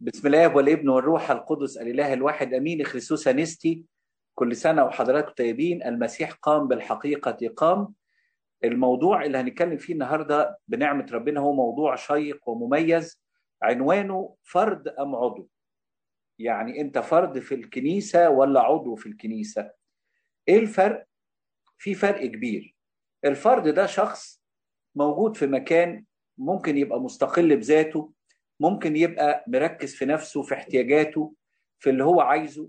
بسم الله والابن والروح القدس الإله الواحد أمين خريستوس أنستي. كل سنة وحضراتكم طيبين المسيح قام بالحقيقة قام. الموضوع اللي هنتكلم فيه النهارده بنعمة ربنا هو موضوع شيق ومميز. عنوانه فرد أم عضو؟ يعني أنت فرد في الكنيسة ولا عضو في الكنيسة؟ إيه الفرق؟ في فرق كبير. الفرد ده شخص موجود في مكان ممكن يبقى مستقل بذاته ممكن يبقى مركز في نفسه في احتياجاته في اللي هو عايزه.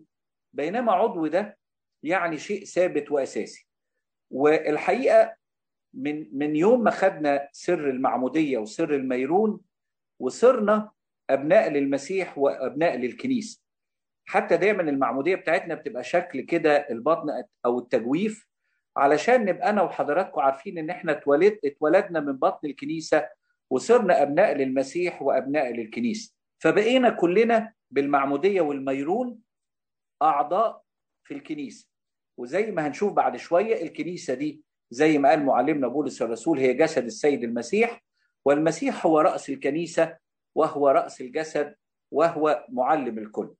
بينما عضو ده يعني شيء ثابت وأساسي. والحقيقة من من يوم ما خدنا سر المعمودية وسر الميرون وصرنا أبناء للمسيح وأبناء للكنيسة. حتى دايما المعمودية بتاعتنا بتبقى شكل كده البطن أو التجويف علشان نبقى أنا وحضراتكم عارفين إن إحنا اتولد اتولدنا من بطن الكنيسة وصرنا أبناء للمسيح وأبناء للكنيسة. فبقينا كلنا بالمعمودية والميرون أعضاء في الكنيسة. وزي ما هنشوف بعد شوية الكنيسة دي زي ما قال معلمنا بولس الرسول هي جسد السيد المسيح. والمسيح هو رأس الكنيسة وهو رأس الجسد وهو معلم الكل.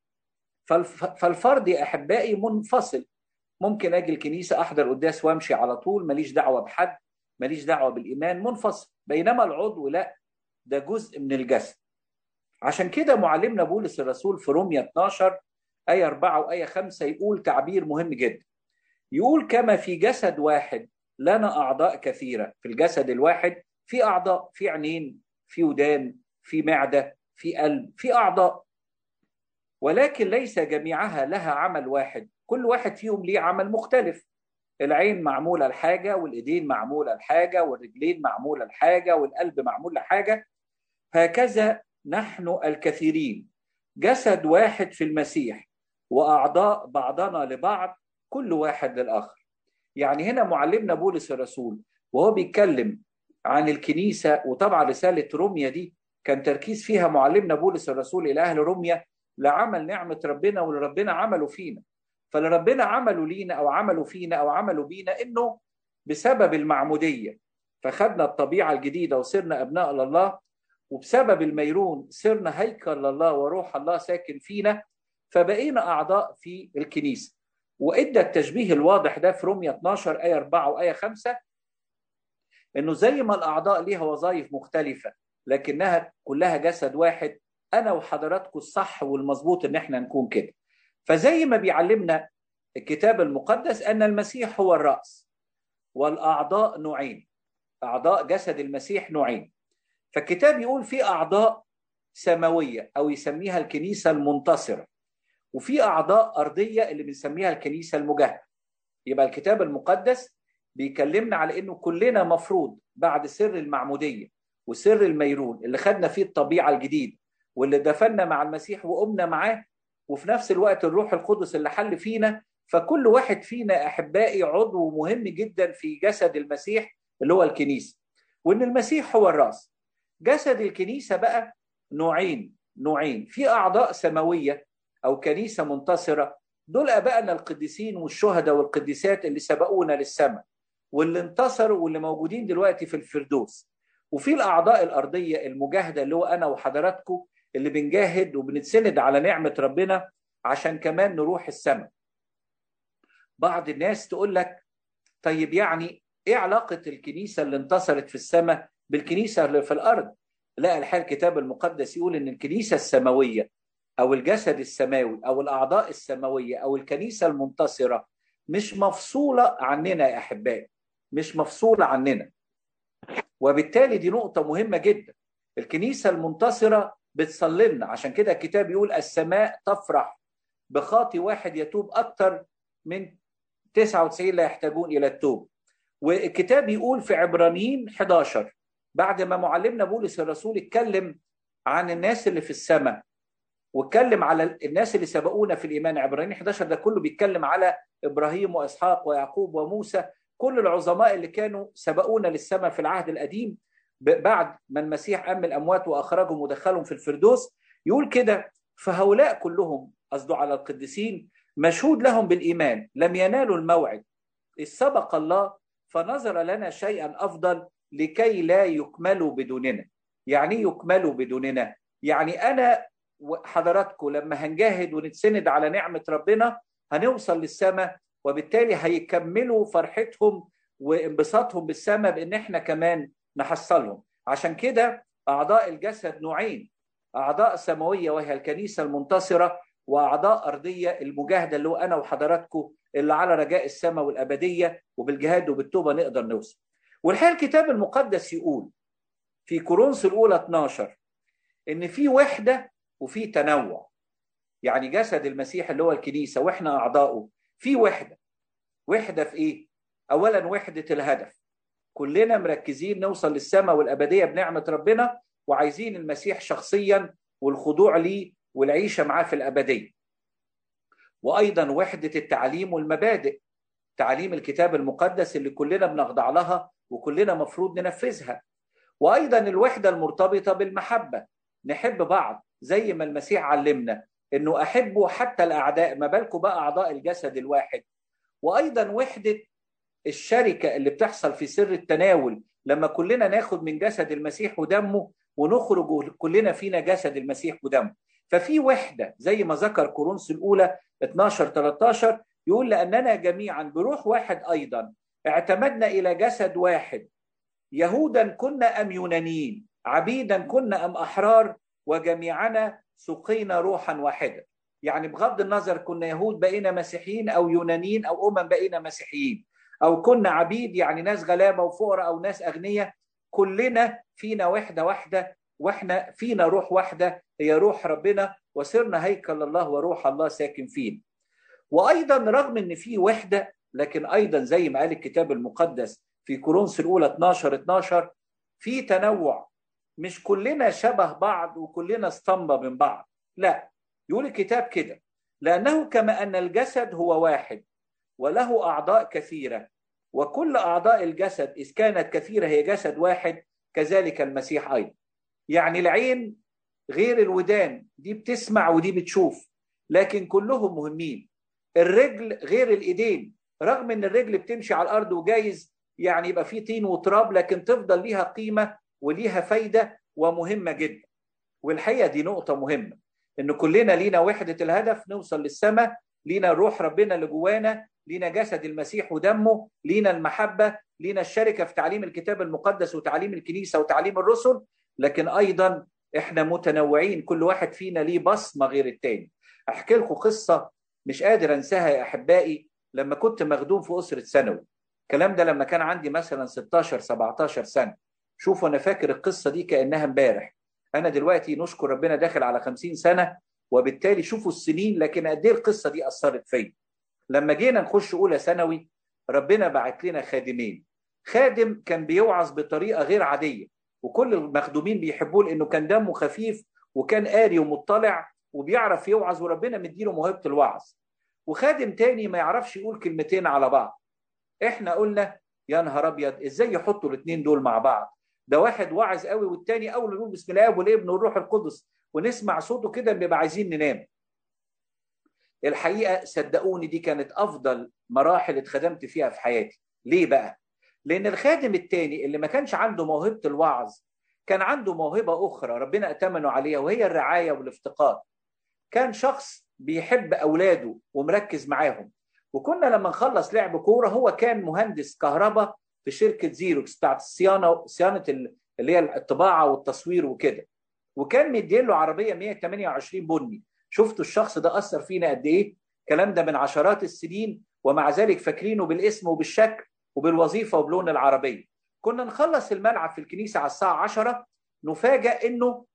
فالفرد يا أحبائي منفصل. ممكن أجي الكنيسة أحضر قداس وأمشي على طول ماليش دعوة بحد. ماليش دعوة بالإيمان منفصل. بينما العضو لا ده جزء من الجسد. عشان كده معلمنا بولس الرسول في روميا 12 آية 4 وآية 5 يقول تعبير مهم جدا. يقول كما في جسد واحد لنا أعضاء كثيرة. في الجسد الواحد في أعضاء في عينين في ودان في معدة في قلب في أعضاء. ولكن ليس جميعها لها عمل واحد. كل واحد فيهم ليه عمل مختلف. العين معمولة لحاجة والإيدين معمولة لحاجة والرجلين معمولة لحاجة والقلب معمول لحاجة. هكذا نحن الكثيرين. جسد واحد في المسيح وأعضاء بعضنا لبعض كل واحد للآخر. يعني هنا معلمنا بولس الرسول وهو بيتكلم عن الكنيسة وطبعا رسالة روميا دي كان تركيز فيها معلمنا بولس الرسول إلى أهل روميا لعمل نعمة ربنا واللي ربنا عمله فينا. فاللي ربنا عمله لينا أو عمله فينا أو عمله بينا إنه بسبب المعمودية فخدنا الطبيعة الجديدة وصرنا أبناء لله وبسبب الميرون صرنا هيكل لله وروح الله ساكن فينا فبقينا أعضاء في الكنيسة. وإدى التشبيه الواضح ده في رومية 12 آية 4 وآية 5 إنه زي ما الأعضاء ليها وظائف مختلفة لكنها كلها جسد واحد أنا وحضراتكم الصح والمظبوط إن إحنا نكون كده. فزي ما بيعلمنا الكتاب المقدس أن المسيح هو الرأس والأعضاء نوعين أعضاء جسد المسيح نوعين. فالكتاب يقول في أعضاء سماوية أو يسميها الكنيسة المنتصرة وفي أعضاء أرضية اللي بنسميها الكنيسة المجاهدة. يبقى الكتاب المقدس بيكلمنا على إنه كلنا مفروض بعد سر المعمودية وسر الميرون اللي خدنا فيه الطبيعة الجديدة واللي دفنا مع المسيح وقمنا معاه وفي نفس الوقت الروح القدس اللي حل فينا فكل واحد فينا أحبائي عضو مهم جدا في جسد المسيح اللي هو الكنيسة. وإن المسيح هو الرأس. جسد الكنيسة بقى نوعين نوعين. في أعضاء سماوية أو كنيسة منتصرة. دول أبائنا القديسين والشهداء والقديسات اللي سبقونا للسماء. واللي انتصروا واللي موجودين دلوقتي في الفردوس. وفي الأعضاء الأرضية المجاهدة اللي هو أنا وحضراتكم اللي بنجاهد وبنتسند على نعمة ربنا عشان كمان نروح السماء. بعض الناس تقول لك طيب يعني إيه علاقة الكنيسة اللي انتصرت في السماء بالكنيسة اللي في الأرض؟ لا الحال الكتاب المقدس يقول إن الكنيسة السماوية أو الجسد السماوي أو الأعضاء السماوية أو الكنيسة المنتصرة مش مفصولة عننا يا أحبائي مش مفصولة عننا. وبالتالي دي نقطة مهمة جدا. الكنيسة المنتصرة بتصلي لنا عشان كده الكتاب يقول السماء تفرح بخاطي واحد يتوب أكثر من 99 لا يحتاجون إلى التوب. والكتاب يقول في عبرانيين 11 بعد ما معلمنا بولس الرسول اتكلم عن الناس اللي في السماء واتكلم على الناس اللي سبقونا في الإيمان عبرانيين 11 ده كله بيتكلم على إبراهيم وإسحاق ويعقوب وموسى كل العظماء اللي كانوا سبقونا للسماء في العهد القديم بعد ما المسيح قام الأموات وأخرجهم ودخلهم في الفردوس يقول كده فهؤلاء كلهم قصده على القديسين مشهود لهم بالإيمان لم ينالوا الموعد. إذ سبق الله فنظر لنا شيئا أفضل لكي لا يكملوا بدوننا. يعني يكملوا بدوننا؟ يعني أنا حضراتكم لما هنجاهد ونتسند على نعمة ربنا هنوصل للسماء وبالتالي هيكملوا فرحتهم وانبساطهم بالسماء بإن إحنا كمان نحصلهم. عشان كده أعضاء الجسد نوعين أعضاء سماوية وهي الكنيسة المنتصرة وأعضاء أرضية المجاهدة اللي هو أنا وحضراتكم اللي على رجاء السماء والأبدية وبالجهاد وبالتوبة نقدر نوصل. والحقيقة الكتاب المقدس يقول في كورنثوس الأولى 12 إن في وحدة وفي تنوع. يعني جسد المسيح اللي هو الكنيسة وإحنا اعضائه في وحدة. وحدة في إيه؟ اولا وحدة الهدف. كلنا مركزين نوصل للسماء والأبدية بنعمة ربنا وعايزين المسيح شخصيا والخضوع ليه والعيشة معاه في الأبدية. وأيضا وحدة التعليم والمبادئ تعليم الكتاب المقدس اللي كلنا بنخضع لها وكلنا مفروض ننفذها. وأيضا الوحدة المرتبطة بالمحبة. نحب بعض زي ما المسيح علمنا إنه احبوا حتى الأعداء ما بالكم بقى أعضاء الجسد الواحد. وأيضا وحدة الشركة اللي بتحصل في سر التناول لما كلنا ناخد من جسد المسيح ودمه ونخرج كلنا فينا جسد المسيح ودمه. ففي وحدة زي ما ذكر كورنثوس الأولى 12 13 يقول لأننا جميعا بروح واحد أيضا اعتمدنا إلى جسد واحد. يهودا كنا أم يونانيين عبيدا كنا أم أحرار وجميعنا سقينا روحا واحدا يعني بغض النظر كنا يهود بقينا مسيحيين أو يونانيين أو أمم بقينا مسيحيين. أو كنا عبيد يعني ناس غلابة وفقراء أو ناس أغنياء كلنا فينا وحدة واحدة وإحنا فينا روح واحدة هي روح ربنا وصرنا هيكل الله وروح الله ساكن فينا. وأيضا رغم إن في وحدة لكن أيضا زي ما قال الكتاب المقدس في كورنثوس الأولى 12 12 في تنوع مش كلنا شبه بعض وكلنا اسطمبة من بعض لا يقول الكتاب كده لأنه كما أن الجسد هو واحد وله أعضاء كثيرة. وكل أعضاء الجسد إذ كانت كثيرة هي جسد واحد كذلك المسيح أيضا. يعني العين غير الودان دي بتسمع ودي بتشوف لكن كلهم مهمين. الرجل غير الإيدين رغم إن الرجل بتمشي على الأرض وجايز يعني يبقى فيه طين وتراب لكن تفضل ليها قيمة وليها فايدة ومهمة جدا. والحقيقة دي نقطة مهمة إن كلنا لينا وحدة الهدف نوصل للسماء لينا روح ربنا اللي جوانا لينا جسد المسيح ودمه لينا المحبة لينا الشركة في تعليم الكتاب المقدس وتعليم الكنيسة وتعليم الرسل. لكن أيضا إحنا متنوعين كل واحد فينا ليه بصمة غير التاني. أحكي لكم قصة مش قادر أنساها يا أحبائي لما كنت مخدوم في أسرة ثانوي. الكلام ده لما كان عندي مثلا 16 17 سنة. شوفوا أنا فاكر القصة دي كأنها امبارح. أنا دلوقتي نشكر ربنا داخل على 50 سنة وبالتالي شوفوا السنين لكن قد إيه القصة دي أثرت فيا. لما جينا نخش أولى ثانوي ربنا بعت لنا خادمين. خادم كان بيوعظ بطريقة غير عادية وكل المخدومين بيحبوه لأنه كان دمه خفيف وكان قاري ومطلع وبيعرف يوعظ وربنا مديله موهبة الوعظ. وخادم تاني ما يعرفش يقول كلمتين على بعض. إحنا قلنا يا نهار أبيض إزاي يحطوا الاثنين دول مع بعض؟ ده واحد واعظ قوي والتاني أول يقول بسم الله والابن والروح القدس. ونسمع صوته كده بنبقى عايزين ننام. الحقيقة صدقوني دي كانت أفضل مراحل اتخدمت فيها في حياتي. ليه بقى؟ لأن الخادم التاني اللي ما كانش عنده موهبة الوعظ كان عنده موهبة أخرى ربنا أتمنه عليها وهي الرعاية والافتقاد كان شخص بيحب أولاده ومركز معاهم. وكنا لما نخلص لعب كورة هو كان مهندس كهرباء في شركة زيروكس بتاعت الصيانة صيانة اللي هي الطباعة والتصوير وكده. وكان مدين له عربيه 128 بني. شفتوا الشخص ده أثر فينا قد إيه؟ الكلام ده من عشرات السنين ومع ذلك فاكرينه بالاسم وبالشكل وبالوظيفة وبلون العربية. كنا نخلص الملعب في الكنيسة على الساعة 10 نفاجئ إنه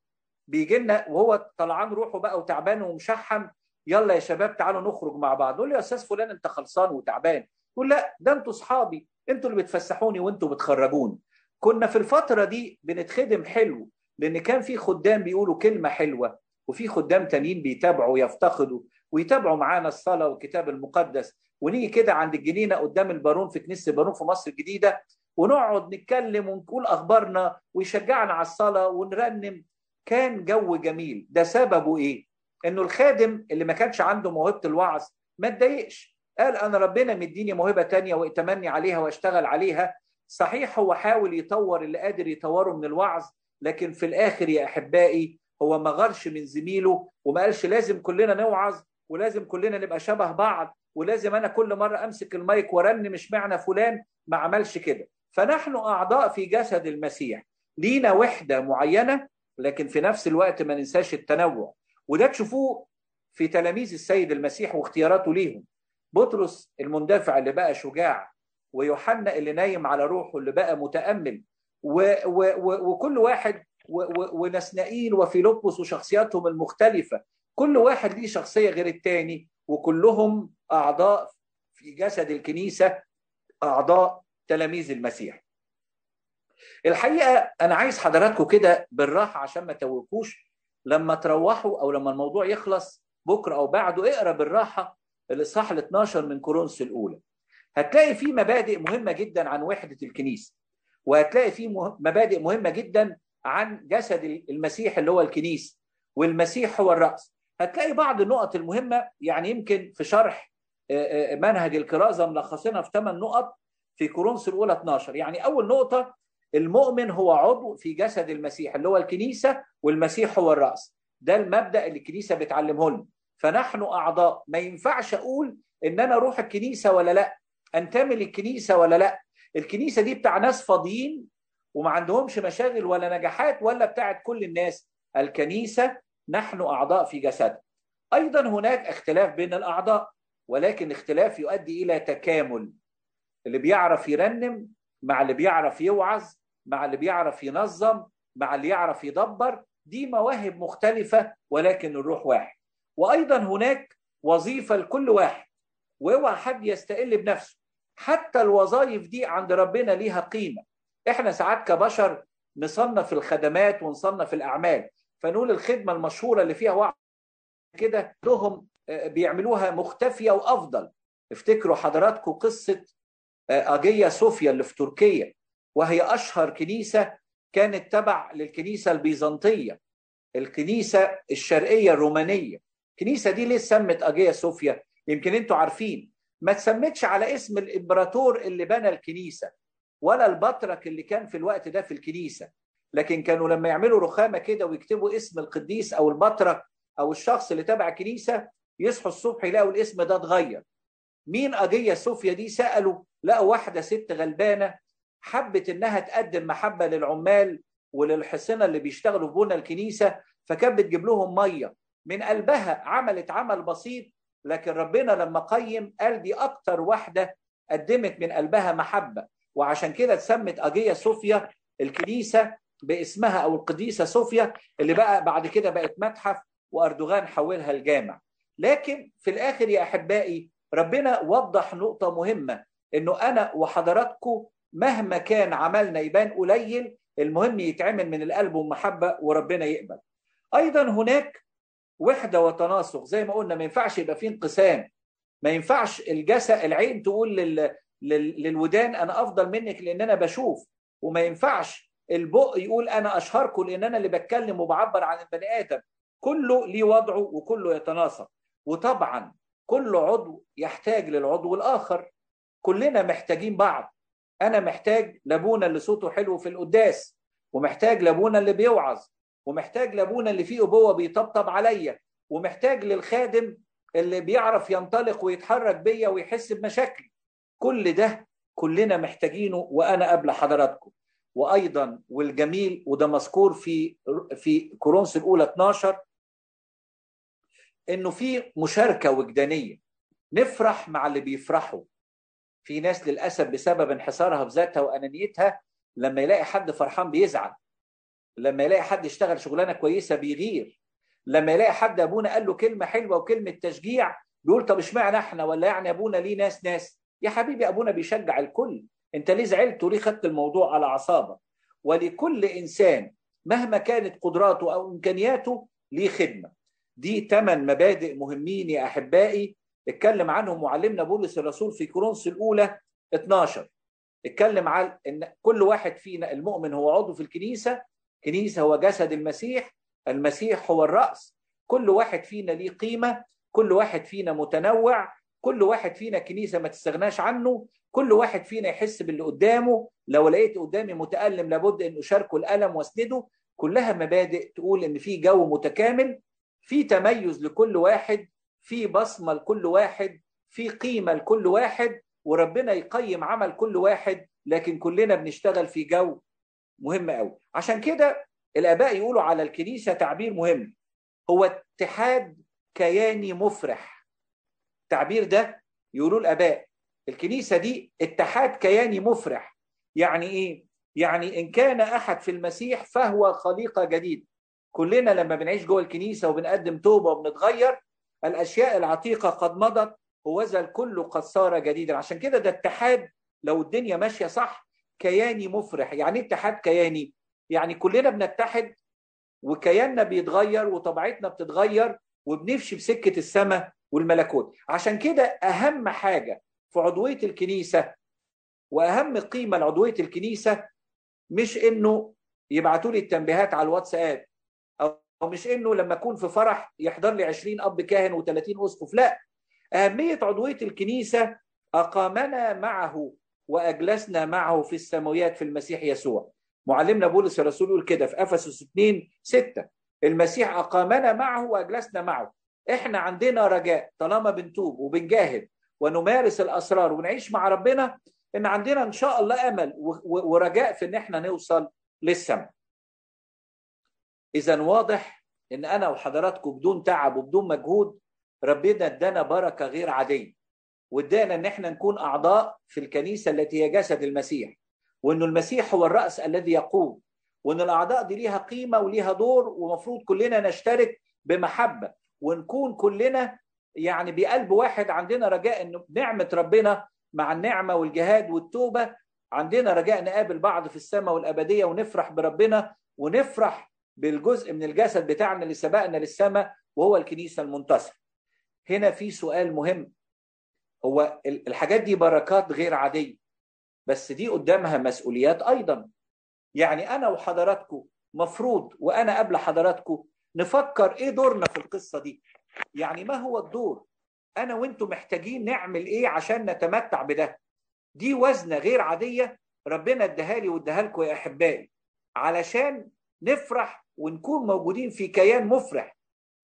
بيجي لنا وهو طلعان روحه بقى وتعبان ومشحم يلا يا شباب تعالوا نخرج مع بعض. نقول له يا أستاذ فلان أنت خلصان وتعبان. يقول لا ده أنتوا أصحابي أنتوا اللي بتفسحوني وأنتوا بتخرجوني. كنا في الفترة دي بنتخدم حلو لأن كان في خدام بيقولوا كلمة حلوة. وفي خدام تانيين بيتابعوا ويفتقدوا ويتابعوا معانا الصلاة والكتاب المقدس. ونيجي كده عند الجنينة قدام البارون في كنيسة البارون في مصر الجديدة ونقعد نتكلم ونقول أخبارنا ويشجعنا على الصلاة ونرنم. كان جو جميل. ده سببه إيه؟ إنه الخادم اللي ما كانش عنده موهبة الوعظ ما اتضايقش. قال أنا ربنا مديني موهبة تانية وأتمني عليها وأشتغل عليها. صحيح هو حاول يطور اللي قادر يطوره من الوعظ لكن في الآخر يا أحبائي هو ما غارش من زميله وما قالش لازم كلنا نوعظ ولازم كلنا نبقى شبه بعض ولازم أنا كل مرة أمسك المايك ورن مش معنى فلان ما عملش كده. فنحن أعضاء في جسد المسيح. لينا وحدة معينة لكن في نفس الوقت ما ننساش التنوع. وده تشوفوه في تلاميذ السيد المسيح واختياراته ليهم. بطرس المندفع اللي بقى شجاع ويوحنا اللي نايم على روحه اللي بقى متأمل و و و وكل واحد ونسنائيل وفيلبس وشخصياتهم المختلفة. كل واحد ليه شخصية غير الثاني وكلهم أعضاء في جسد الكنيسة أعضاء تلاميذ المسيح. الحقيقة أنا عايز حضراتكم كده بالراحة عشان ما توقوش. لما تروحوا أو لما الموضوع يخلص بكرة أو بعده اقرأ بالراحة الإصحاح ال 12 من كورنثوس الأولى. هتلاقي فيه مبادئ مهمة جدا عن وحدة الكنيسة وهتلاقي فيه مبادئ مهمة جدا عن جسد المسيح اللي هو الكنيسة والمسيح هو الرأس. هتلاقي بعض النقط المهمة يعني يمكن في شرح منهج الكرازة ملخصينها في ثمان نقط في كورنثوس الأولى 12 يعني أول نقطة المؤمن هو عضو في جسد المسيح اللي هو الكنيسة والمسيح هو الرأس. ده المبدأ اللي الكنيسة بتعلمه لنا فنحن أعضاء. ما ينفعش أقول إن أنا أروح الكنيسة ولا لأ. أنتمي للكنيسة ولا لأ. الكنيسة دي بتاع ناس فاضيين وما عندهمش مشاغل ولا نجاحات ولا بتاعت كل الناس. الكنيسة نحن أعضاء في جسدها أيضا هناك اختلاف بين الأعضاء ولكن اختلاف يؤدي إلى تكامل. اللي بيعرف يرنم مع اللي بيعرف يوعظ مع اللي بيعرف ينظم مع اللي يعرف يدبر دي مواهب مختلفة ولكن الروح واحد. وأيضا هناك وظيفة لكل واحد واوعى حد يستقل بنفسه. حتى الوظائف دي عند ربنا ليها قيمة. إحنا ساعات كبشر نصنف الخدمات ونصنف الأعمال فنقول الخدمة المشهورة اللي فيها وعي كده لهم بيعملوها مختفية وأفضل. افتكروا حضراتكم قصة أجية صوفيا اللي في تركيا وهي أشهر كنيسة كانت تبع للكنيسة البيزنطية الكنيسة الشرقية الرومانية. الكنيسة دي ليه سمت أجية صوفيا يمكن أنتوا عارفين. ما تسمتش على اسم الإمبراطور اللي بنى الكنيسة. ولا البطرك اللي كان في الوقت ده في الكنيسة. لكن كانوا لما يعملوا رخامة كده ويكتبوا اسم القديس أو البطرك أو الشخص اللي تبع الكنيسة يصحوا الصبح يلاقوا الاسم ده اتغير. مين أجية صوفيا دي؟ سألوا لقوا واحدة ست غلبانة حبت إنها تقدم محبة للعمال وللحصنة اللي بيشتغلوا في بنى الكنيسة فكانت بتجيب لهم مية. من قلبها عملت عمل بسيط لكن ربنا لما قيم قال دي أكتر واحدة قدمت من قلبها محبة. وعشان كده اتسمت اجيه صوفيا الكنيسة باسمها أو القديسة صوفيا اللي بقى بعد كده بقت متحف وأردوغان حولها الجامع. لكن في الآخر يا أحبائي ربنا وضح نقطة مهمة إنه أنا وحضراتكم مهما كان عملنا يبان قليل المهم يتعمل من القلب ومحبة وربنا يقبل. أيضا هناك وحدة وتناسق زي ما قلنا ما ينفعش يبقى فيه انقسام ما ينفعش الجسد العين تقول لل... لل... للودان أنا أفضل منك لأن أنا بشوف وما ينفعش البق يقول أنا أشهركم لأن أنا اللي بتكلم وبعبر عن البني آدم. كله ليه وضعه وكله يتناسق وطبعا كل عضو يحتاج للعضو الآخر. كلنا محتاجين بعض. أنا محتاج لابونا اللي صوته حلو في القداس ومحتاج لابونا اللي بيوعظ ومحتاج لابونا اللي فيه أبوة بيطبطب عليا ومحتاج للخادم اللي بيعرف ينطلق ويتحرك بيا ويحس بمشاكلي. كل ده كلنا محتاجينه وأنا قبل حضراتكم. وأيضا والجميل وده مذكور في في كورنثوس الأولى 12 إنه في مشاركة وجدانية. نفرح مع اللي بيفرحوا. في ناس للأسف بسبب انحسارها بذاتها وأنانيتها لما يلاقي حد فرحان بيزعل. لما يلاقي حد يشتغل شغلانة كويسة بيغير. لما يلاقي حد أبونا قال له كلمة حلوة وكلمة تشجيع بيقول طب اشمعنى إحنا؟ ولا يعني أبونا ليه ناس ناس؟ يا حبيبي أبونا بيشجع الكل. أنت ليه زعلت وليه خدت الموضوع على أعصابك؟ ولكل إنسان مهما كانت قدراته أو إمكانياته ليه خدمة. دي ثمان مبادئ مهمين يا أحبائي. اتكلم عنهم معلمنا بولس الرسول في كورنثوس الأولى 12 اتكلم عن إن كل واحد فينا المؤمن هو عضو في الكنيسة. كنيسة هو جسد المسيح. المسيح هو الرأس. كل واحد فينا ليه قيمة. كل واحد فينا متنوع. كل واحد فينا كنيسة ما تستغناش عنه كل واحد فينا يحس باللي قدامه. لو لقيت قدامي متألم لابد إن أشاركه الألم وأسنده. كلها مبادئ تقول إن في جو متكامل في تميز لكل واحد في بصمة لكل واحد في قيمة لكل واحد وربنا يقيم عمل كل واحد لكن كلنا بنشتغل في جو مهم قوي عشان كده الآباء يقولوا على الكنيسة تعبير مهم. هو اتحاد كياني مفرح. التعبير ده يقولوا الآباء الكنيسة دي اتحاد كياني مفرح. يعني إيه؟ يعني إن كان أحد في المسيح فهو خليقة جديده كلنا لما بنعيش جوه الكنيسة وبنقدم توبة وبنتغير الأشياء العتيقة قد مضت وذا الكل قد صار جديدا. عشان كده ده اتحاد لو الدنيا ماشية صح كياني مفرح. يعني إيه اتحاد كياني؟ يعني كلنا بنتحد وكياننا بيتغير وطبيعتنا بتتغير وبنمشي بسكة السماء والملكوت. عشان كده أهم حاجة في عضوية الكنيسة وأهم قيمة لعضوية الكنيسة مش إنه يبعتوا لي التنبيهات على الواتساب أو مش إنه لما أكون في فرح يحضر لي 20 أب كاهن و30 أسقف. لا أهمية عضوية الكنيسة أقامنا معه وأجلسنا معه في السماويات في المسيح يسوع. معلمنا بولس الرسول يقول كده في أفسس 2 6 المسيح أقامنا معه وأجلسنا معه. إحنا عندنا رجاء طالما بنتوب وبنجاهد ونمارس الأسرار ونعيش مع ربنا إن عندنا إن شاء الله أمل ورجاء في إن إحنا نوصل للسماء. اذا واضح إن أنا وحضراتكم بدون تعب وبدون مجهود ربنا إدانا بركة غير عادية وإدانا إن إحنا نكون أعضاء في الكنيسة التي هي جسد المسيح وإنه المسيح هو الرأس الذي يقود وإن الأعضاء دي ليها قيمة وليها دور ومفروض كلنا نشترك بمحبة. ونكون كلنا يعني بقلب واحد عندنا رجاء انه بنعمه ربنا مع النعمة والجهاد والتوبة عندنا رجاء نقابل بعض في السماء والأبدية ونفرح بربنا ونفرح بالجزء من الجسد بتاعنا اللي سبقنا للسماء وهو الكنيسة المنتصرة. هنا في سؤال مهم هو الحاجات دي بركات غير عادية بس دي قدامها مسؤوليات أيضا يعني أنا وحضراتكم مفروض وأنا قبل حضراتكم نفكر إيه دورنا في القصة دي؟ يعني ما هو الدور؟ أنا وأنتم محتاجين نعمل إيه عشان نتمتع بده؟ دي وزنة غير عادية ربنا اداها لي واداها لكم يا أحبائي. علشان نفرح ونكون موجودين في كيان مفرح.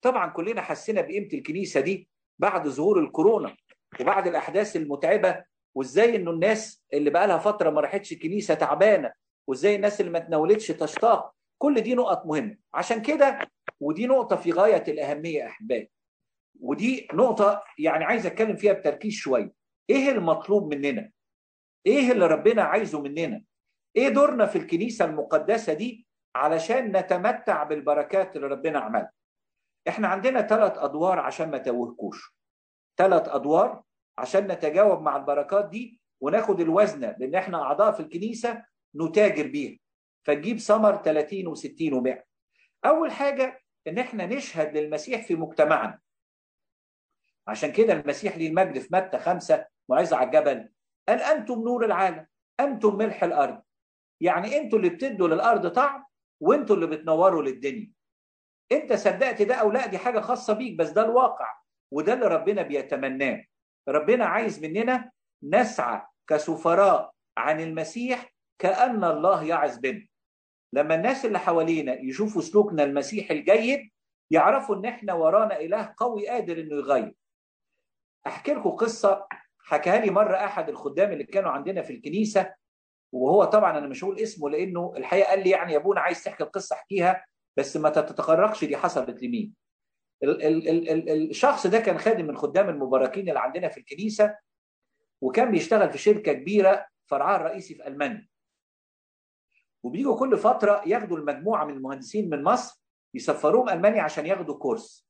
طبعا كلنا حسينا بقيمة الكنيسة دي بعد ظهور الكورونا وبعد الأحداث المتعبة وإزاي إنه الناس اللي بقى لها فترة ما راحتش الكنيسه تعبانة وإزاي الناس اللي ما تناولتش تشتاق. كل دي نقط مهمة. عشان كده ودي نقطة في غاية الأهمية أحبائي. ودي نقطة يعني عايز أتكلم فيها بتركيز شوية. إيه المطلوب مننا؟ إيه اللي ربنا عايزه مننا؟ إيه دورنا في الكنيسة المقدسة دي علشان نتمتع بالبركات اللي ربنا عملها؟ إحنا عندنا ثلاث أدوار عشان ما توهكوش. ثلاث أدوار عشان نتجاوب مع البركات دي وناخد الوزنه لأن إحنا أعضاء في الكنيسة نتاجر بيها. فتجيب ثمر 30 و60 و100 أول حاجة إن إحنا نشهد للمسيح في مجتمعنا. عشان كده المسيح ليه المجد في متى خمسة موعظة على الجبل. قال أنتم نور العالم أنتم ملح الأرض. يعني أنتوا اللي بتدوا للأرض طعم وأنتوا اللي بتنوروا للدنيا. أنت صدقت ده أو لا؟ دي حاجة خاصة بيك بس ده الواقع وده اللي ربنا بيتمناه. ربنا عايز مننا نسعى كسفراء عن المسيح كأن الله يعز بنا. لما الناس اللي حوالينا يشوفوا سلوكنا المسيحي الجيد يعرفوا إن إحنا ورانا إله قوي قادر إنه يغير. أحكي لكم قصة حكاها لي مرة أحد الخدام اللي كانوا عندنا في الكنيسة وهو طبعا أنا مش هقول اسمه لأنه الحقيقة قال لي يعني يا أبونا عايز تحكي القصة أحكيها بس ما تتطرقش دي حصلت لمين. ال ال الشخص ده كان خادم من خدام المباركين اللي عندنا في الكنيسة وكان بيشتغل في شركة كبيرة فرعها الرئيسي في ألمانيا. وبيجوا كل فترة ياخدوا المجموعة من المهندسين من مصر يسفروهم ألمانيا عشان ياخدوا كورس.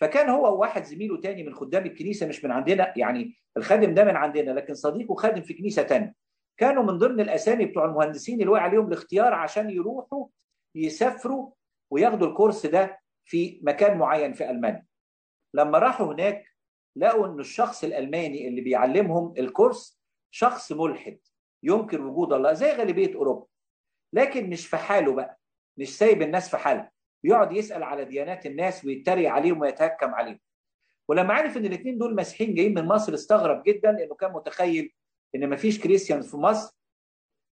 فكان هو وواحد زميله تاني من خدام الكنيسة مش من عندنا يعني الخادم ده من عندنا لكن صديقه خادم في كنيسة تانية. كانوا من ضمن الأسامي بتوع المهندسين اللي وقع عليهم الاختيار عشان يروحوا يسافروا وياخدوا الكورس ده في مكان معين في ألمانيا. لما راحوا هناك لقوا إن الشخص الألماني اللي بيعلمهم الكورس شخص ملحد ينكر وجود الله زي غالبية أوروبا. لكن مش في حاله بقى مش سايب الناس في حالها. بيقعد يسأل على ديانات الناس ويتريق عليهم ويتهكم عليهم. ولما عرف إن الاثنين دول مسيحيين جايين من مصر استغرب جدا لأنه كان متخيل إن مفيش كريستيان في مصر.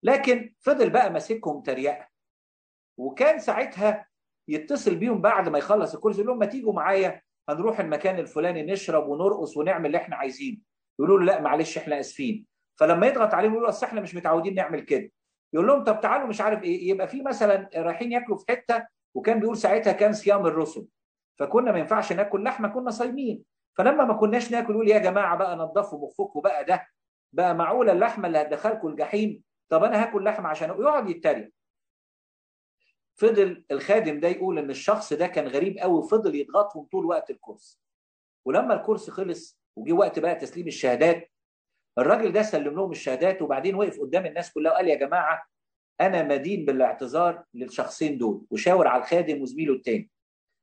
لكن فضل بقى ماسكهم تريقة. وكان ساعتها يتصل بيهم بعد ما يخلص الكورس يقول لهم ما تيجوا معايا هنروح المكان الفلاني نشرب ونرقص ونعمل اللي إحنا عايزينه. يقولوا له لا معلش إحنا آسفين. فلما يضغط عليهم يقولوا أصل إحنا مش متعودين نعمل كده. يقول لهم طب تعالوا مش عارف إيه يبقى في مثلا رايحين ياكلوا في حتة وكان بيقول ساعتها كان صيام الرسل. فكنا ما ينفعش ناكل لحمة كنا صايمين. فلما ما كناش ناكل يقول يا جماعة بقى نضفوا مخكم بقى ده بقى معقولة اللحمة اللي هتدخلكم الجحيم؟ طب أنا هاكل لحمة عشان يقعد يتريق. فضل الخادم ده يقول إن الشخص ده كان غريب قوي وفضل يضغطهم طول وقت الكورس. ولما الكورس خلص وجي وقت بقى تسليم الشهادات الراجل ده سلم لهم الشهادات وبعدين وقف قدام الناس كلها وقال يا جماعة أنا مدين بالاعتذار للشخصين دول وشاور على الخادم وزميله التاني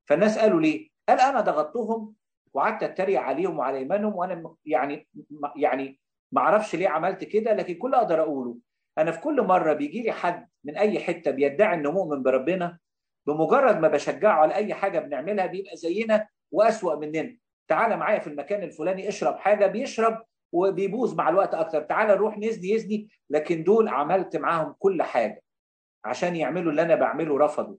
فالناس قالوا ليه؟ قال أنا ضغطتهم وقعدت أتريق عليهم وعلى إيمانهم وأنا يعني يعني ما أعرفش ليه عملت كده لكن كل أقدر أقوله أنا في كل مرة بيجي لي حد من أي حتة بيدعي إنه مؤمن بربنا بمجرد ما بشجعه على أي حاجة بنعملها بيبقى زينا وأسوأ مننا تعالى معايا في المكان الفلاني اشرب حاجة بيشرب وبيبوظ مع الوقت أكتر. تعالى نروح نزني يزني لكن دول عملت معاهم كل حاجة عشان يعملوا اللي أنا بعمله رفضوا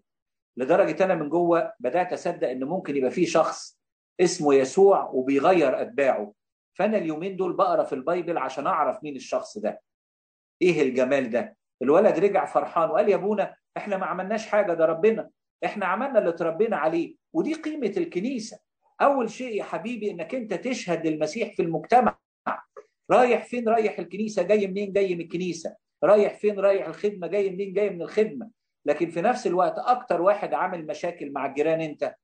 لدرجة أنا من جوه بدأت أصدق إن ممكن يبقى في شخص اسمه يسوع وبيغير أتباعه. فأنا اليومين دول بقرأ في البايبل عشان أعرف مين الشخص ده. إيه الجمال ده؟ الولد رجع فرحان وقال يا أبونا إحنا ما عملناش حاجة ده ربنا. إحنا عملنا اللي تربينا عليه ودي قيمة الكنيسة. أول شيء يا حبيبي إنك أنت تشهد للمسيح في المجتمع. رايح فين رايح الكنيسة؟ جاي منين جاي من الكنيسة؟ رايح فين رايح الخدمة؟ جاي منين جاي من الخدمة؟ لكن في نفس الوقت أكتر واحد عامل مشاكل مع الجيران أنت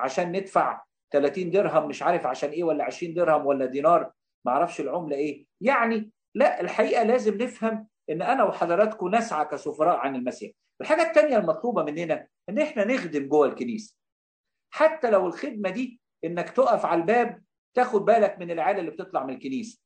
عشان ندفع 30 درهم مش عارف عشان إيه ولا 20 درهم ولا دينار ما أعرفش العملة إيه. يعني لا الحقيقة لازم نفهم إن أنا وحضراتكم نسعى كسفراء عن المسيح. الحاجة الثانية المطلوبة مننا إن إحنا نخدم جوه الكنيسة. حتى لو الخدمة دي إنك تقف على الباب تاخد بالك من العيال اللي بتطلع من الكنيسة.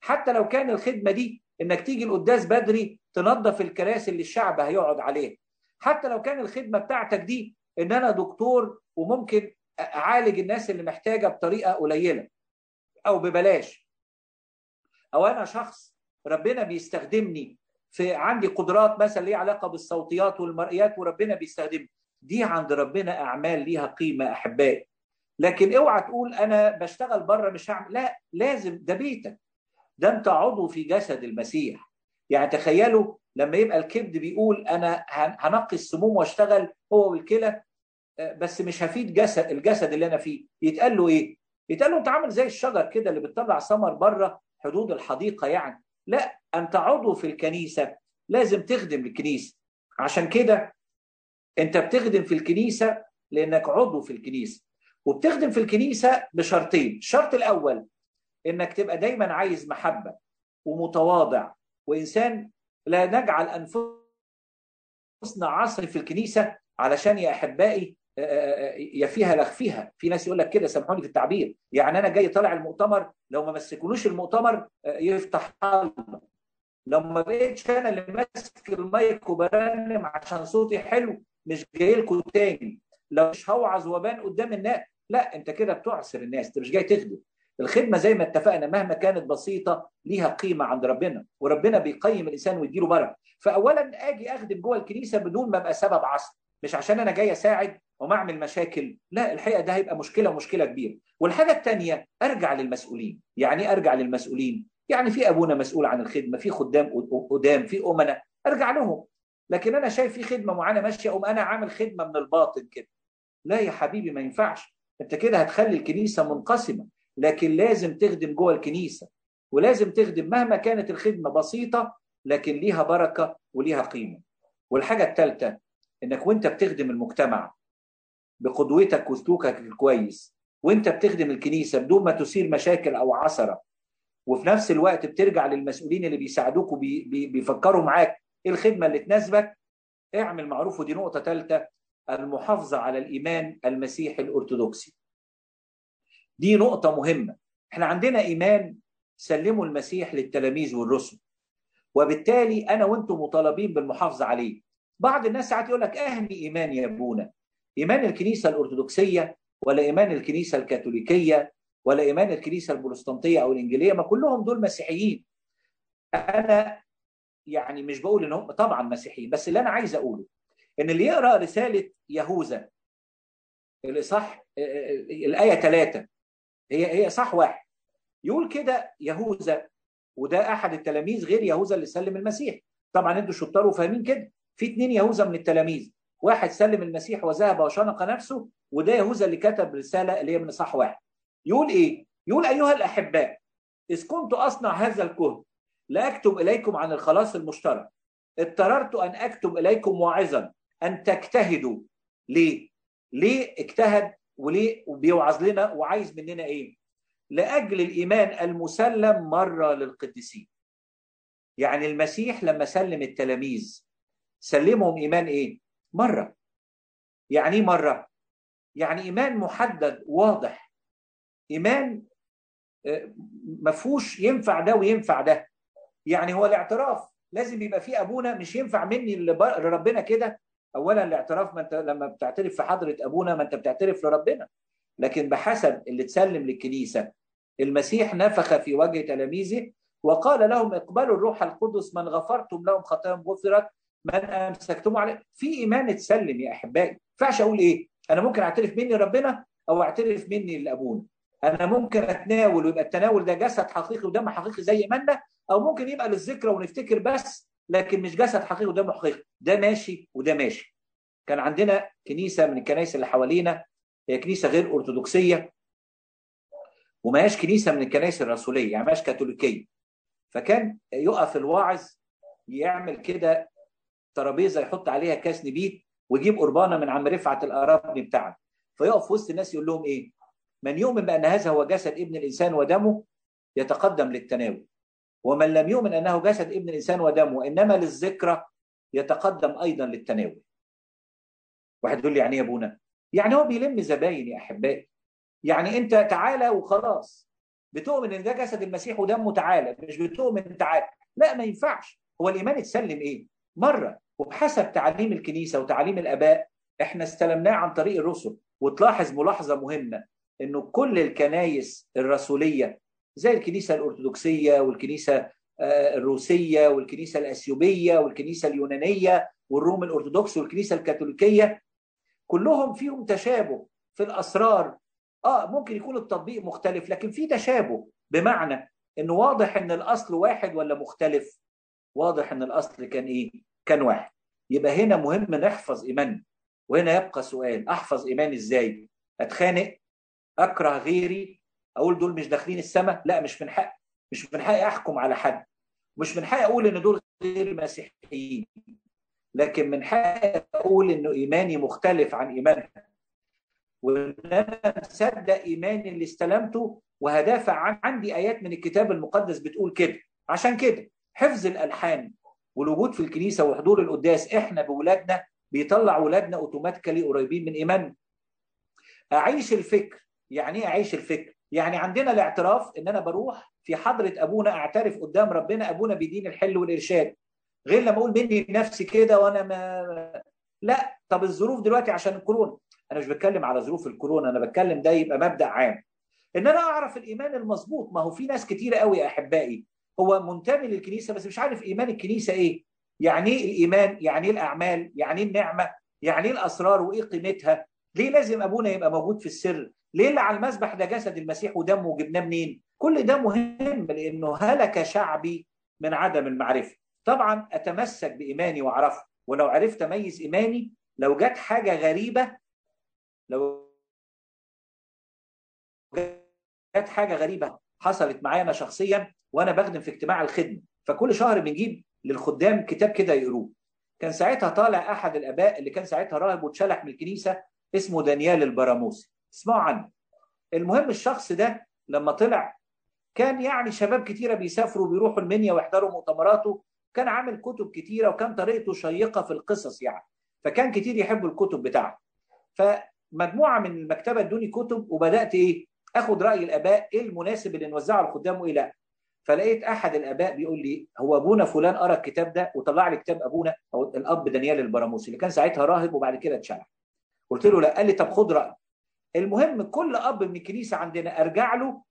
حتى لو كان الخدمة دي إنك تيجي القداس بدري تنظف الكراسي اللي الشعب هيقعد عليها. حتى لو كان الخدمة بتاعتك دي إن أنا دكتور وممكن أعالج الناس اللي محتاجة بطريقة قليلة أو ببلاش. أو أنا شخص ربنا بيستخدمني في عندي قدرات مثلا ليها علاقة بالصوتيات والمرئيات وربنا بيستخدمني. دي عند ربنا أعمال ليها قيمة أحبائي. لكن اوعى تقول أنا بشتغل بره مش هعمل. لا لازم ده بيتك. ده انت عضو في جسد المسيح. يعني تخيلوا لما يبقى الكبد بيقول أنا هنقي السموم واشتغل هو والكلى بس مش هفيد جسد الجسد اللي أنا فيه. يتقال له إيه؟ يتقال له أنت عامل زي الشجر كده اللي بتطلع ثمر بره حدود الحديقة يعني. لا أنت عضو في الكنيسة. لازم تخدم الكنيسة. عشان كده أنت بتخدم في الكنيسة لأنك عضو في الكنيسة. وبتخدم في الكنيسة بشرطين. الشرط الأول إنك تبقى دايما عايز محبة ومتواضع. وإنسان لا نجعل أنفسنا عصر في الكنيسة علشان يا أحبائي يا فيها لا فيها. في ناس يقول لك كده سامحوني في التعبير. يعني أنا جاي طالع المؤتمر لو ما مسكونوش المؤتمر يفتح الله لو ما بقتش أنا اللي ماسك المايك وبرنم عشان صوتي حلو مش جاي لكم تاني. لو مش هوعظ وبان قدام الناس لا أنت كده بتعسر الناس أنت مش جاي تخدم الخدمة زي ما اتفقنا مهما كانت بسيطة ليها قيمة عند ربنا وربنا بيقيم الإنسان ويديله بركه فاولا آجي أخدم جوه الكنيسة بدون ما أبقى سبب عصر مش عشان أنا جاي أساعد وما أعمل مشاكل لا الحقيقة ده هيبقى مشكلة ومشكلة كبيرة. والحاجة الثانية أرجع للمسؤولين. يعني إيه أرجع للمسؤولين؟ يعني في أبونا مسؤول عن الخدمة في خدام قدام في أمنا أرجع لهم. لكن أنا شايف في خدمة معينة ماشية أقوم أنا عامل خدمة من الباطن كده. لا يا حبيبي ما ينفعش. أنت كده هتخلي الكنيسة منقسمة. لكن لازم تخدم جوه الكنيسة ولازم تخدم مهما كانت الخدمة بسيطة لكن ليها بركة وليها قيمة. والحاجة الثالثه إنك وأنت بتخدم المجتمع بقدوتك وسلوكك الكويس وأنت بتخدم الكنيسة بدون ما تثير مشاكل أو عثرة وفي نفس الوقت بترجع للمسؤولين اللي بيساعدوك وبيفكروا معاك إيه الخدمة اللي تناسبك؟ اعمل معروف ودي نقطة ثالثه المحافظة على الإيمان المسيحي الأرثوذكسي. دي نقطة مهمة. إحنا عندنا إيمان سلموا المسيح للتلاميذ والرسل. وبالتالي أنا وأنتم مطالبين بالمحافظة عليه. بعض الناس ساعات يقول لك اهني إيمان يا أبونا. إيمان الكنيسة الأرثوذكسية ولا إيمان الكنيسة الكاثوليكية ولا إيمان الكنيسة البروتستانتيه أو الإنجيلية. ما كلهم دول مسيحيين. أنا يعني مش بقول إنهم طبعا مسيحيين بس اللي أنا عايز أقوله إن اللي يقرأ رسالة يهوذا الاصح الآية ثلاثة هي هي صح واحد. يقول كده يهوذا وده أحد التلاميذ غير يهوذا اللي سلم المسيح. طبعا أنتوا شطار وفاهمين كده. في اثنين يهوذا من التلاميذ. واحد سلم المسيح وذهب وشنق نفسه وده يهوذا اللي كتب رسالة اللي هي من صح واحد. يقول إيه؟ يقول أيها الأحباء إذ كنت أصنع هذا الكهن لأكتب إليكم عن الخلاص المشترك. اضطررت أن أكتب إليكم واعظا أن تجتهدوا. ليه؟ ليه اجتهد وليه بيوعظ لنا وعايز مننا إيه؟ لأجل الإيمان المسلم مرة للقديسين. يعني المسيح لما سلم التلاميذ سلمهم إيمان إيه؟ مرة. يعني إيه مرة؟ يعني إيمان محدد واضح. إيمان ما فيهوش ينفع ده وينفع ده. يعني هو الاعتراف لازم يبقى فيه أبونا مش ينفع مني لربنا كده. اولا الاعتراف ما أنت لما بتعترف في حضرة أبونا ما أنت بتعترف لربنا. لكن بحسب اللي تسلم للكنيسة. المسيح نفخ في وجه تلاميذه وقال لهم اقبلوا الروح القدس من غفرتم لهم خطاياهم غفرت من أمسكتم عليه. في إيمان اتسلم يا أحبائي. ما ينفعش أقول إيه؟ أنا ممكن أعترف مني ربنا أو أعترف مني لأبونا. أنا ممكن أتناول ويبقى التناول ده جسد حقيقي ودم حقيقي زي ما أنا أو ممكن يبقى للذكرى ونفتكر بس لكن مش جسد حقيقي ودم حقيقي. ده ماشي وده ماشي. كان عندنا كنيسة من الكنائس اللي حوالينا هي كنيسة غير أرثوذكسية وما هياش كنيسة من الكنائس الرسولية يعني ماش كاثوليكية. فكان يقف الواعظ يعمل كده ترابيزة يحط عليها كاس نبيت ويجيب قربانة من عم رفعت الارابني بتاعنا فيقف في وسط الناس يقول لهم إيه؟ من يؤمن بأن هذا هو جسد ابن الإنسان ودمه يتقدم للتناول. ومن لم يؤمن أنه جسد ابن الانسان ودمه إنما للذكرى يتقدم أيضا للتناول. واحد يقول لي يعني إيه يا أبونا؟ يعني هو بيلم زباين يا أحبائي. يعني أنت تعالى وخلاص. بتؤمن إن ده جسد المسيح ودمه تعالى مش بتؤمن تعالى. لا ما ينفعش. هو الإيمان اتسلم إيه؟ مرة وبحسب تعليم الكنيسة وتعليم الآباء إحنا استلمناه عن طريق الرسل وتلاحظ ملاحظة مهمة إنه كل الكنايس الرسولية زي الكنيسة الأرثوذكسية والكنيسة الروسية والكنيسة الأثيوبية والكنيسة اليونانية والروم الأرثوذكس والكنيسة الكاثوليكية كلهم فيهم تشابه في الأسرار. آه ممكن يكون التطبيق مختلف لكن في تشابه بمعنى إنه واضح إن الأصل واحد ولا مختلف؟ واضح إن الأصل كان إيه؟ كان واحد. يبقى هنا مهم نحفظ ايماننا وهنا يبقى سؤال أحفظ إيماني إزاي؟ أتخانق؟ أكره غيري؟ أقول دول مش داخلين السماء؟ لا مش من حق مش من حقي أحكم على حد. مش من حقي أقول إن دول غير مسيحيين لكن من حقي أقول انه إيماني مختلف عن ايمانها وإن أنا مصدق إيماني اللي استلمته وهدافع عن عندي آيات من الكتاب المقدس بتقول كده. عشان كده حفظ الألحان والوجود في الكنيسة وحضور القداس إحنا بولادنا بيطلع ولادنا اوتوماتيكالي قريبين من إيماننا. أعيش الفكر يعني إيه أعيش الفكر؟ يعني عندنا الاعتراف إن أنا بروح في حضرة أبونا أعترف قدام ربنا أبونا بيدين الحل والإرشاد. غير لما أقول مني نفسي كده وأنا ما لا طب الظروف دلوقتي عشان الكورونا أنا مش بتكلم على ظروف الكورونا أنا بتكلم ده يبقى مبدأ عام. إن أنا أعرف الإيمان المظبوط ما هو في ناس كتيرة قوي يا أحبائي هو منتمي للكنيسة بس مش عارف إيمان الكنيسة إيه. يعني إيه الإيمان؟ يعني إيه الأعمال؟ يعني إيه النعمة؟ يعني إيه الأسرار؟ وإيه قيمتها؟ ليه لازم أبونا يبقى موجود في السر؟ ليه اللي على المسبح ده جسد المسيح ودمه وجبناه منين؟ كل ده مهم لأنه هلك شعبي من عدم المعرفة. طبعا أتمسك بإيماني وأعرفه ولو عرفت اميز إيماني لو جت حاجة غريبة لو جت حاجة غريبة حصلت معايا أنا شخصيا وأنا بخدم في اجتماع الخدمة فكل شهر بنجيب للخدام كتاب كده يقروه. كان ساعتها طالع أحد الآباء اللي كان ساعتها راهب واتشلح من الكنيسة اسمه دانيال البراموسي. اسمعوا عنه المهم الشخص ده لما طلع كان يعني شباب كتيرة بيسافروا بيروحوا المنيا ويحضروا مؤتمراته. كان عامل كتب كتيرة وكان طريقته شيقة في القصص يعني. فكان كتير يحبوا الكتب بتاعته فمجموعة من المكتبة ادوني كتب وبدأت إيه؟ آخد رأي الآباء إيه المناسب اللي نوزعه الخدام وايه لا فلقيت أحد الآباء بيقول لي هو أبونا فلان قرأ الكتاب ده وطلع لي كتاب أبونا أو الأب دانيال البراموسي اللي كان ساعتها راهب وبعد كده اتشلح قلت له لا. قال لي طب خد راي المهم كل أب من الكنيسة عندنا أرجع له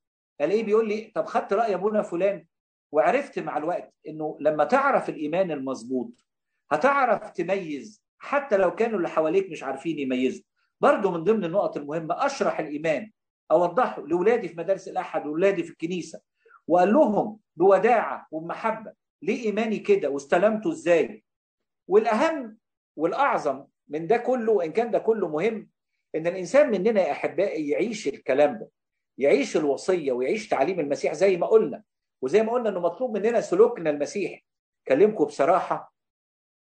الاقيه بيقول لي طب خدت رأي أبونا فلان وعرفت مع الوقت إنه لما تعرف الإيمان المظبوط هتعرف تميز حتى لو كانوا اللي حواليك مش عارفين يميزوا. برضه من ضمن النقط المهمة أشرح الإيمان أوضحه لأولادي في مدارس الأحد وأولادي في الكنيسة. وقال لهم بوداعة وبمحبة ليه إيماني كده؟ واستلمته إزاي؟ والأهم والأعظم من ده كله وإن كان ده كله مهم إن الإنسان مننا يا أحبائي يعيش الكلام ده يعيش الوصية ويعيش تعليم المسيح زي ما قلنا وزي ما قلنا إنه مطلوب مننا سلوكنا المسيح كلمكم بصراحة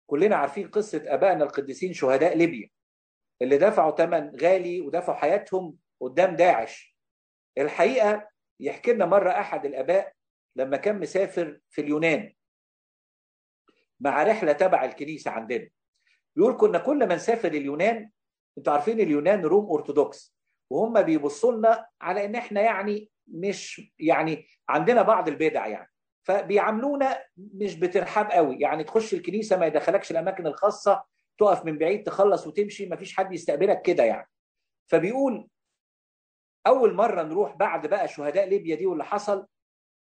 كلنا عارفين قصة أبائنا القديسين شهداء ليبيا اللي دفعوا ثمن غالي ودفعوا حياتهم قدام داعش. الحقيقة يحكي لنا مرة أحد الآباء لما كان مسافر في اليونان مع رحلة تبع الكنيسة عندنا. بيقول كنا كل ما نسافر اليونان أنتوا عارفين اليونان روم أرثوذكس وهم بيبصوا لنا على إن إحنا يعني مش يعني عندنا بعض البدع يعني. فبيعاملونا مش بترحاب قوي يعني تخش الكنيسة ما يدخلكش الأماكن الخاصة تقف من بعيد تخلص وتمشي ما فيش حد يستقبلك كده يعني. فبيقول أول مرة نروح بعد بقى شهداء ليبيا دي واللي حصل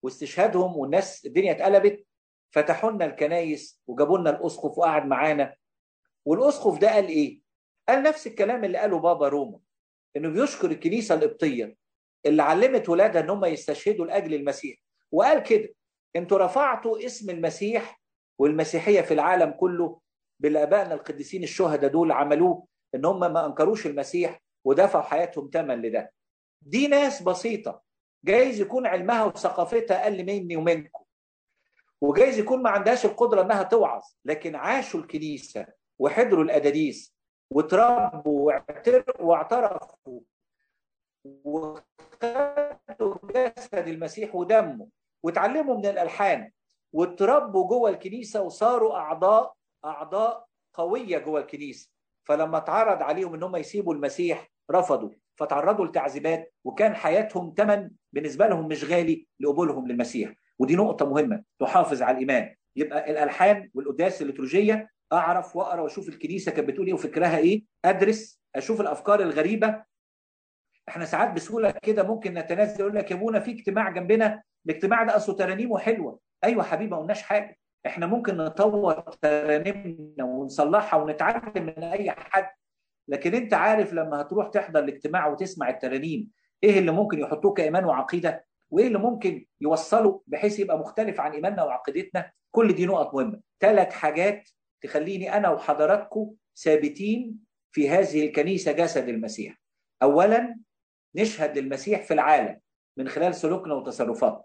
واستشهادهم والناس الدنيا اتقلبت فتحوا لنا الكنايس وجابوا لنا الأسقف وقعد معانا. والأسقف ده قال إيه؟ قال نفس الكلام اللي قاله بابا روما إنه بيشكر الكنيسة القبطية اللي علمت ولادها إن هم يستشهدوا لأجل المسيح. وقال كده أنتوا رفعتوا اسم المسيح والمسيحية في العالم كله بالآبائنا القديسين الشهداء دول عملوه إن هم ما أنكروش المسيح ودفعوا حياتهم ثمن لده. دي ناس بسيطة. جايز يكون علمها وثقافتها أقل مني ومنكم. وجايز يكون ما عندهاش القدرة إنها توعظ لكن عاشوا الكنيسة وحضروا الأداديس. وتربوا واعترفوا وخدوا جسد المسيح ودمه وتعلموا من الألحان وتربوا جوه الكنيسة وصاروا اعضاء أعضاء قوية جوه الكنيسة. فلما اتعرض عليهم إن هم يسيبوا المسيح رفضوا. فتعرضوا لتعذيبات وكان حياتهم ثمن بالنسبة لهم مش غالي لقبولهم للمسيح. ودي نقطة مهمة تحافظ على الإيمان. يبقى الألحان والقداس الليتورجية أعرف وأقرأ وأشوف الكنيسة كانت بتقول إيه وفكرها إيه أدرس أشوف الأفكار الغريبة. إحنا ساعات بسهولة كده ممكن نتنازل يقول لك يا أبونا في اجتماع جنبنا الاجتماع ده اصله ترانيمه حلوة. أيوه حبيبي ما قلناش حاجة. إحنا ممكن نطور ترانيمنا ونصلحها ونتعلم من أي حد. لكن أنت عارف لما هتروح تحضر الاجتماع وتسمع الترانيم إيه اللي ممكن يحطوه كإيمان وعقيدة؟ وإيه اللي ممكن يوصله بحيث يبقى مختلف عن إيماننا وعقيدتنا؟ كل دي نقط مهمة. ثلاث حاجات تخليني أنا وحضراتكم ثابتين في هذه الكنيسة جسد المسيح. اولا نشهد للمسيح في العالم من خلال سلوكنا وتصرفاتنا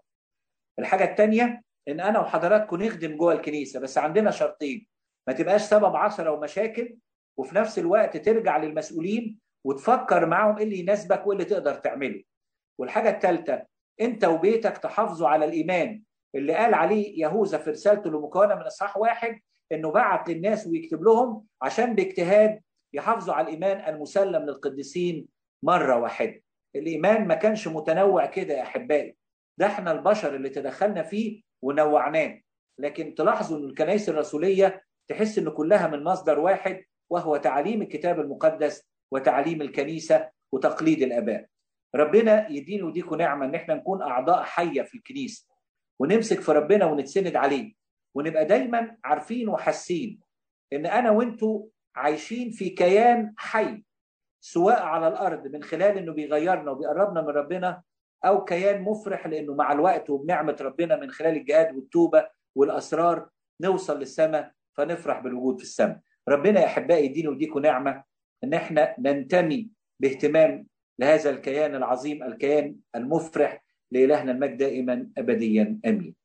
الحاجة الثانية إن أنا وحضراتكم نخدم جوه الكنيسة بس عندنا شرطين. ما تبقاش سبب عثره ومشاكل وفي نفس الوقت ترجع للمسؤولين وتفكر معاهم إيه اللي يناسبك وإيه اللي تقدر تعمله. والحاجة الثالثه أنت وبيتك تحافظوا على الإيمان. اللي قال عليه يهوذا في رسالته المكونه من إصحاح واحد إنه بعت للناس ويكتب لهم عشان باجتهاد يحافظوا على الإيمان المسلم للقديسين مرة واحدة. الإيمان ما كانش متنوع كده يا أحبائي. ده إحنا البشر اللي تدخلنا فيه ونوعناه. لكن تلاحظوا إن الكنائس الرسولية تحس إن كلها من مصدر واحد وهو تعليم الكتاب المقدس وتعليم الكنيسة وتقليد الآباء. ربنا يدينا وديكم نعمة إن إحنا نكون أعضاء حية في الكنيسة ونمسك في ربنا ونتسند عليه ونبقى دايما عارفين وحاسين إن أنا وإنتوا عايشين في كيان حي سواء على الأرض من خلال إنه بيغيرنا وبيقربنا من ربنا أو كيان مفرح لإنه مع الوقت وبنعمة ربنا من خلال الجهاد والتوبة والأسرار نوصل للسماء فنفرح بالوجود في السماء. ربنا يا أحبائي يدينا وديكم نعمة إن إحنا ننتمي باهتمام لهذا الكيان العظيم الكيان المفرح لإلهنا المجد دائما ابديا آمين.